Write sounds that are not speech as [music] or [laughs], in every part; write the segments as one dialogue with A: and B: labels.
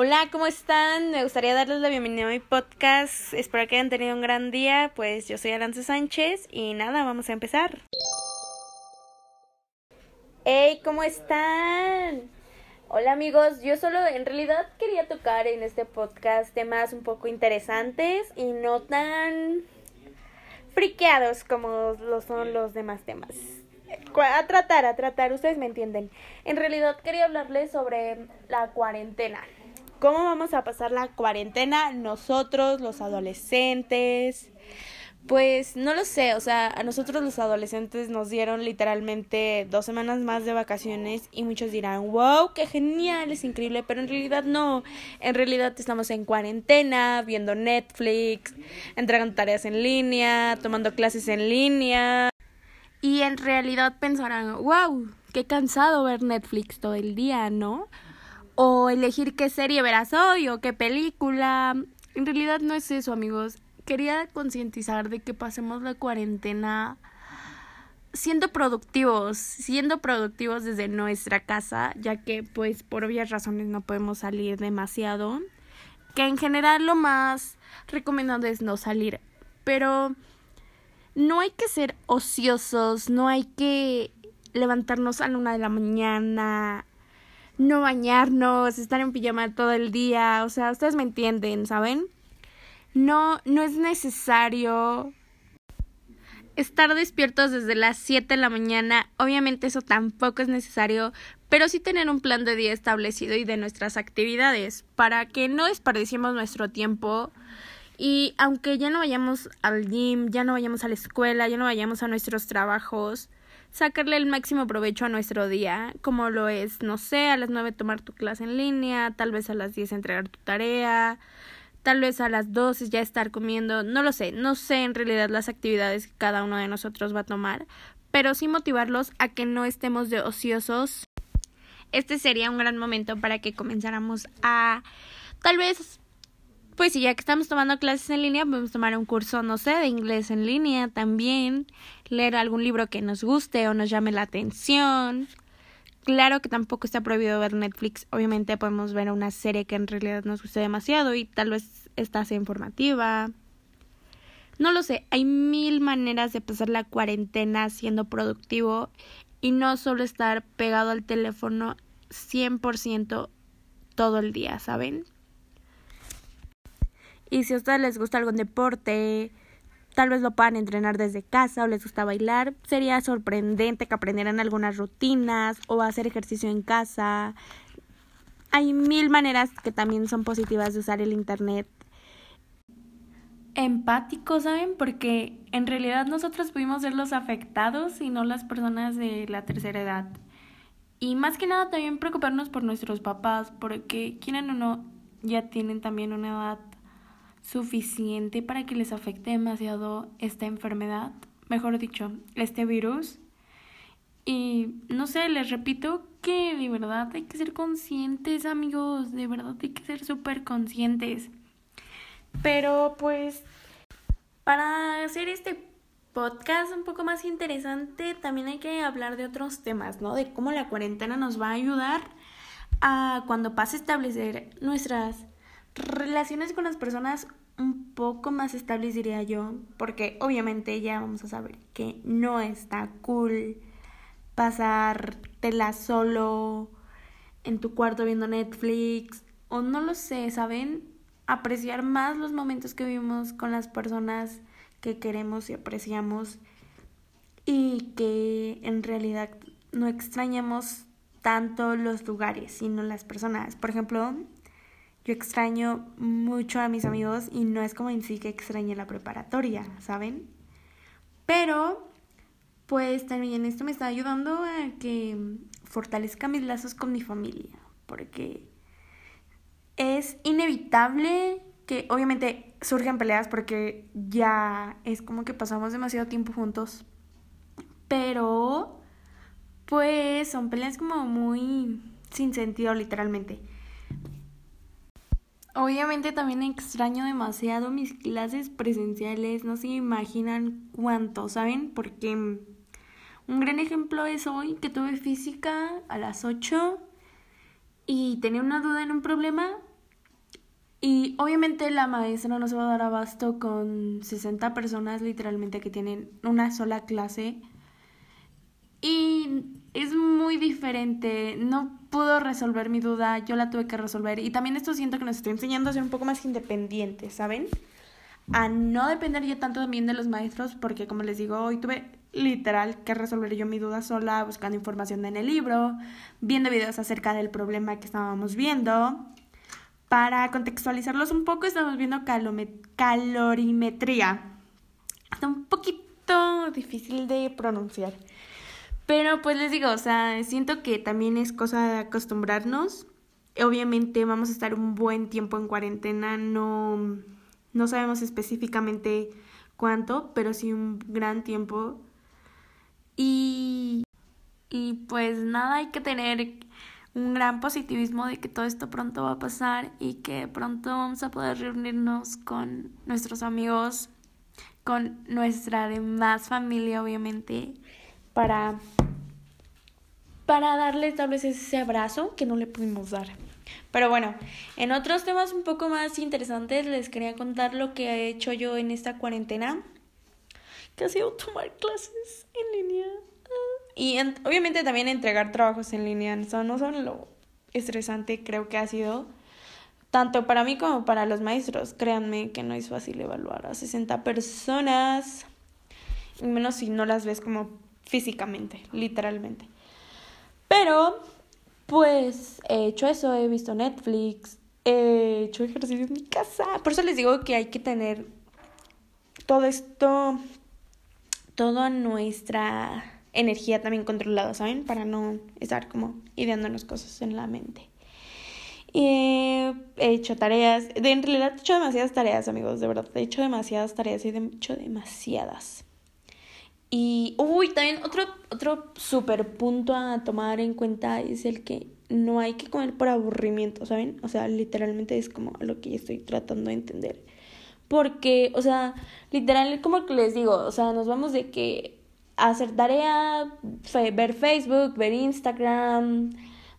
A: Hola, ¿cómo están? Me gustaría darles la bienvenida a mi podcast. Espero que hayan tenido un gran día. Pues yo soy Alonso Sánchez y nada, vamos a empezar. Hey, ¿cómo están? Hola amigos, yo solo en realidad quería tocar en este podcast temas un poco interesantes y no tan friqueados como lo son los demás temas. A tratar, a tratar, ustedes me entienden. En realidad quería hablarles sobre la cuarentena. ¿Cómo vamos a pasar la cuarentena nosotros, los adolescentes? Pues no lo sé, o sea, a nosotros los adolescentes nos dieron literalmente dos semanas más de vacaciones y muchos dirán, wow, qué genial, es increíble, pero en realidad no, en realidad estamos en cuarentena, viendo Netflix, entregando tareas en línea, tomando clases en línea y en realidad pensarán, wow, qué cansado ver Netflix todo el día, ¿no? O elegir qué serie verás hoy o qué película. En realidad no es eso, amigos. Quería concientizar de que pasemos la cuarentena siendo productivos, siendo productivos desde nuestra casa, ya que pues por obvias razones no podemos salir demasiado. Que en general lo más recomendado es no salir, pero no hay que ser ociosos, no hay que levantarnos a la una de la mañana no bañarnos, estar en pijama todo el día, o sea, ustedes me entienden, ¿saben? No, no es necesario estar despiertos desde las 7 de la mañana, obviamente eso tampoco es necesario, pero sí tener un plan de día establecido y de nuestras actividades para que no desperdiciemos nuestro tiempo y aunque ya no vayamos al gym, ya no vayamos a la escuela, ya no vayamos a nuestros trabajos, sacarle el máximo provecho a nuestro día, como lo es, no sé, a las nueve tomar tu clase en línea, tal vez a las diez entregar tu tarea, tal vez a las doce ya estar comiendo, no lo sé, no sé en realidad las actividades que cada uno de nosotros va a tomar, pero sí motivarlos a que no estemos de ociosos. Este sería un gran momento para que comenzáramos a tal vez pues sí, ya que estamos tomando clases en línea, podemos tomar un curso, no sé, de inglés en línea también, leer algún libro que nos guste o nos llame la atención. Claro que tampoco está prohibido ver Netflix, obviamente podemos ver una serie que en realidad nos guste demasiado y tal vez esta sea informativa. No lo sé, hay mil maneras de pasar la cuarentena siendo productivo y no solo estar pegado al teléfono 100% todo el día, ¿saben? Y si a ustedes les gusta algún deporte, tal vez lo puedan entrenar desde casa o les gusta bailar, sería sorprendente que aprendieran algunas rutinas o hacer ejercicio en casa. Hay mil maneras que también son positivas de usar el Internet. Empático, ¿saben? Porque en realidad nosotros pudimos ser los afectados y no las personas de la tercera edad. Y más que nada también preocuparnos por nuestros papás, porque quieren o no, ya tienen también una edad suficiente para que les afecte demasiado esta enfermedad, mejor dicho, este virus. Y no sé, les repito que de verdad hay que ser conscientes, amigos, de verdad hay que ser súper conscientes. Pero pues, para hacer este podcast un poco más interesante, también hay que hablar de otros temas, ¿no? De cómo la cuarentena nos va a ayudar a cuando pase a establecer nuestras relaciones con las personas un poco más estables diría yo, porque obviamente ya vamos a saber que no está cool pasártela solo en tu cuarto viendo Netflix o no lo sé, ¿saben? Apreciar más los momentos que vivimos con las personas que queremos y apreciamos y que en realidad no extrañamos tanto los lugares, sino las personas. Por ejemplo, yo extraño mucho a mis amigos y no es como en sí que extrañe la preparatoria, ¿saben? Pero, pues también esto me está ayudando a que fortalezca mis lazos con mi familia, porque es inevitable que obviamente surgen peleas porque ya es como que pasamos demasiado tiempo juntos, pero pues son peleas como muy sin sentido literalmente. Obviamente también extraño demasiado mis clases presenciales, no se imaginan cuánto, ¿saben? Porque un gran ejemplo es hoy que tuve física a las 8 y tenía una duda en un problema Y obviamente la maestra no se va a dar abasto con 60 personas literalmente que tienen una sola clase. Y es muy diferente. No pudo resolver mi duda, yo la tuve que resolver. Y también esto siento que nos está enseñando a ser un poco más independientes, ¿saben? A no depender ya tanto también de los maestros, porque como les digo, hoy tuve literal que resolver yo mi duda sola, buscando información en el libro, viendo videos acerca del problema que estábamos viendo. Para contextualizarlos un poco, estamos viendo calorimetría. Está un poquito difícil de pronunciar. Pero pues les digo, o sea, siento que también es cosa de acostumbrarnos. Obviamente vamos a estar un buen tiempo en cuarentena, no, no sabemos específicamente cuánto, pero sí un gran tiempo. Y, y pues nada, hay que tener un gran positivismo de que todo esto pronto va a pasar y que pronto vamos a poder reunirnos con nuestros amigos, con nuestra demás familia, obviamente, para, para darles tal vez ese abrazo que no le pudimos dar. Pero bueno, en otros temas un poco más interesantes les quería contar lo que he hecho yo en esta cuarentena, que ha sido tomar clases en línea. Y obviamente también entregar trabajos en línea. no son lo estresante creo que ha sido. Tanto para mí como para los maestros. Créanme que no es fácil evaluar a 60 personas. Y menos si no las ves como físicamente, literalmente. Pero, pues, he hecho eso, he visto Netflix, he hecho ejercicio en mi casa. Por eso les digo que hay que tener todo esto, toda nuestra energía también controlada, ¿saben? Para no estar como ideándonos cosas en la mente. he hecho tareas, de, en realidad he hecho demasiadas tareas, amigos, de verdad, he hecho demasiadas tareas, he hecho demasiadas. Y, uy, también otro, otro super punto a tomar en cuenta es el que no hay que comer por aburrimiento, ¿saben? O sea, literalmente es como lo que estoy tratando de entender. Porque, o sea, literal, como que les digo, o sea, nos vamos de que hacer tarea, ver Facebook, ver Instagram,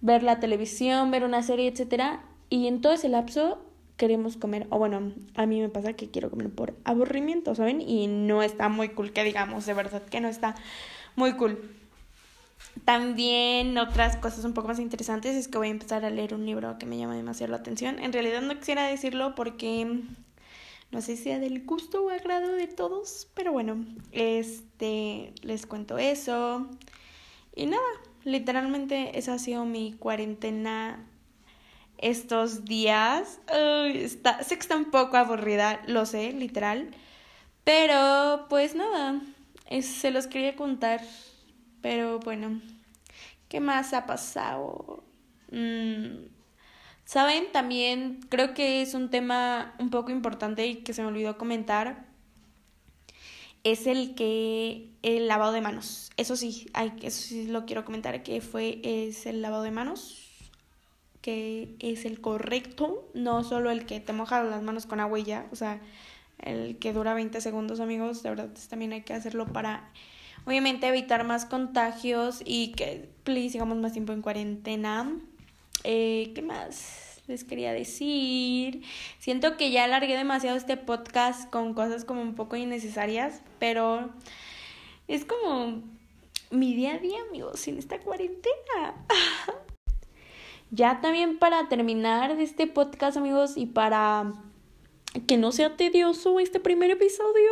A: ver la televisión, ver una serie, etc. Y en todo ese lapso queremos comer, o bueno, a mí me pasa que quiero comer por aburrimiento, ¿saben? Y no está muy cool, que digamos, de verdad que no está muy cool. También otras cosas un poco más interesantes es que voy a empezar a leer un libro que me llama demasiado la atención. En realidad no quisiera decirlo porque no sé si sea del gusto o agrado de todos, pero bueno, este les cuento eso. Y nada, literalmente esa ha sido mi cuarentena estos días. está, sé que está un poco aburrida, lo sé, literal. Pero pues nada, se los quería contar. Pero bueno, ¿qué más ha pasado? Mm, Saben, también creo que es un tema un poco importante y que se me olvidó comentar. Es el que el lavado de manos. Eso sí, hay, eso sí lo quiero comentar, que fue es el lavado de manos, que es el correcto, no solo el que te moja las manos con agua y ya, o sea, el que dura 20 segundos, amigos, de verdad también hay que hacerlo para obviamente evitar más contagios y que please sigamos más tiempo en cuarentena. Eh, ¿Qué más les quería decir? Siento que ya alargué demasiado este podcast con cosas como un poco innecesarias, pero es como mi día a día, amigos, sin esta cuarentena. [laughs] ya también para terminar este podcast, amigos, y para que no sea tedioso este primer episodio.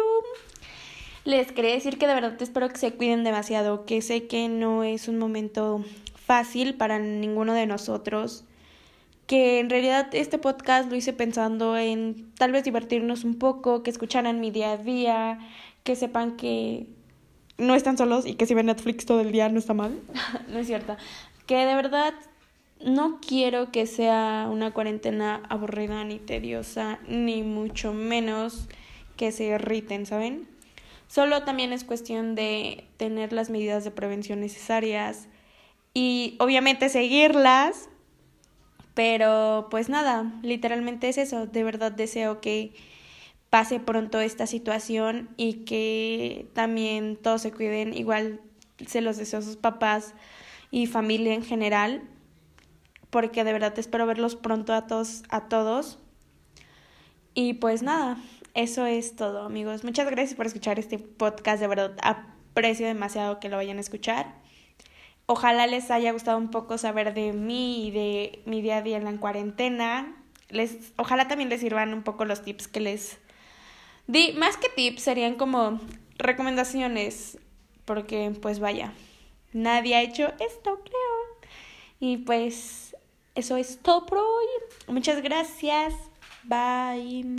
A: Les quería decir que de verdad espero que se cuiden demasiado, que sé que no es un momento fácil para ninguno de nosotros. Que en realidad este podcast lo hice pensando en tal vez divertirnos un poco, que escucharan mi día a día, que sepan que no están solos y que si ven Netflix todo el día no está mal. [laughs] no es cierto. Que de verdad no quiero que sea una cuarentena aburrida ni tediosa, ni mucho menos que se irriten, ¿saben? Solo también es cuestión de tener las medidas de prevención necesarias, y obviamente seguirlas. Pero pues nada, literalmente es eso. De verdad deseo que pase pronto esta situación y que también todos se cuiden. Igual se los deseo a sus papás y familia en general. Porque de verdad espero verlos pronto a todos, a todos. Y pues nada, eso es todo, amigos. Muchas gracias por escuchar este podcast, de verdad aprecio demasiado que lo vayan a escuchar. Ojalá les haya gustado un poco saber de mí y de mi día a día en la cuarentena. Les, ojalá también les sirvan un poco los tips que les di. Más que tips, serían como recomendaciones. Porque, pues vaya, nadie ha hecho esto, creo. Y pues, eso es todo por hoy. Muchas gracias. Bye.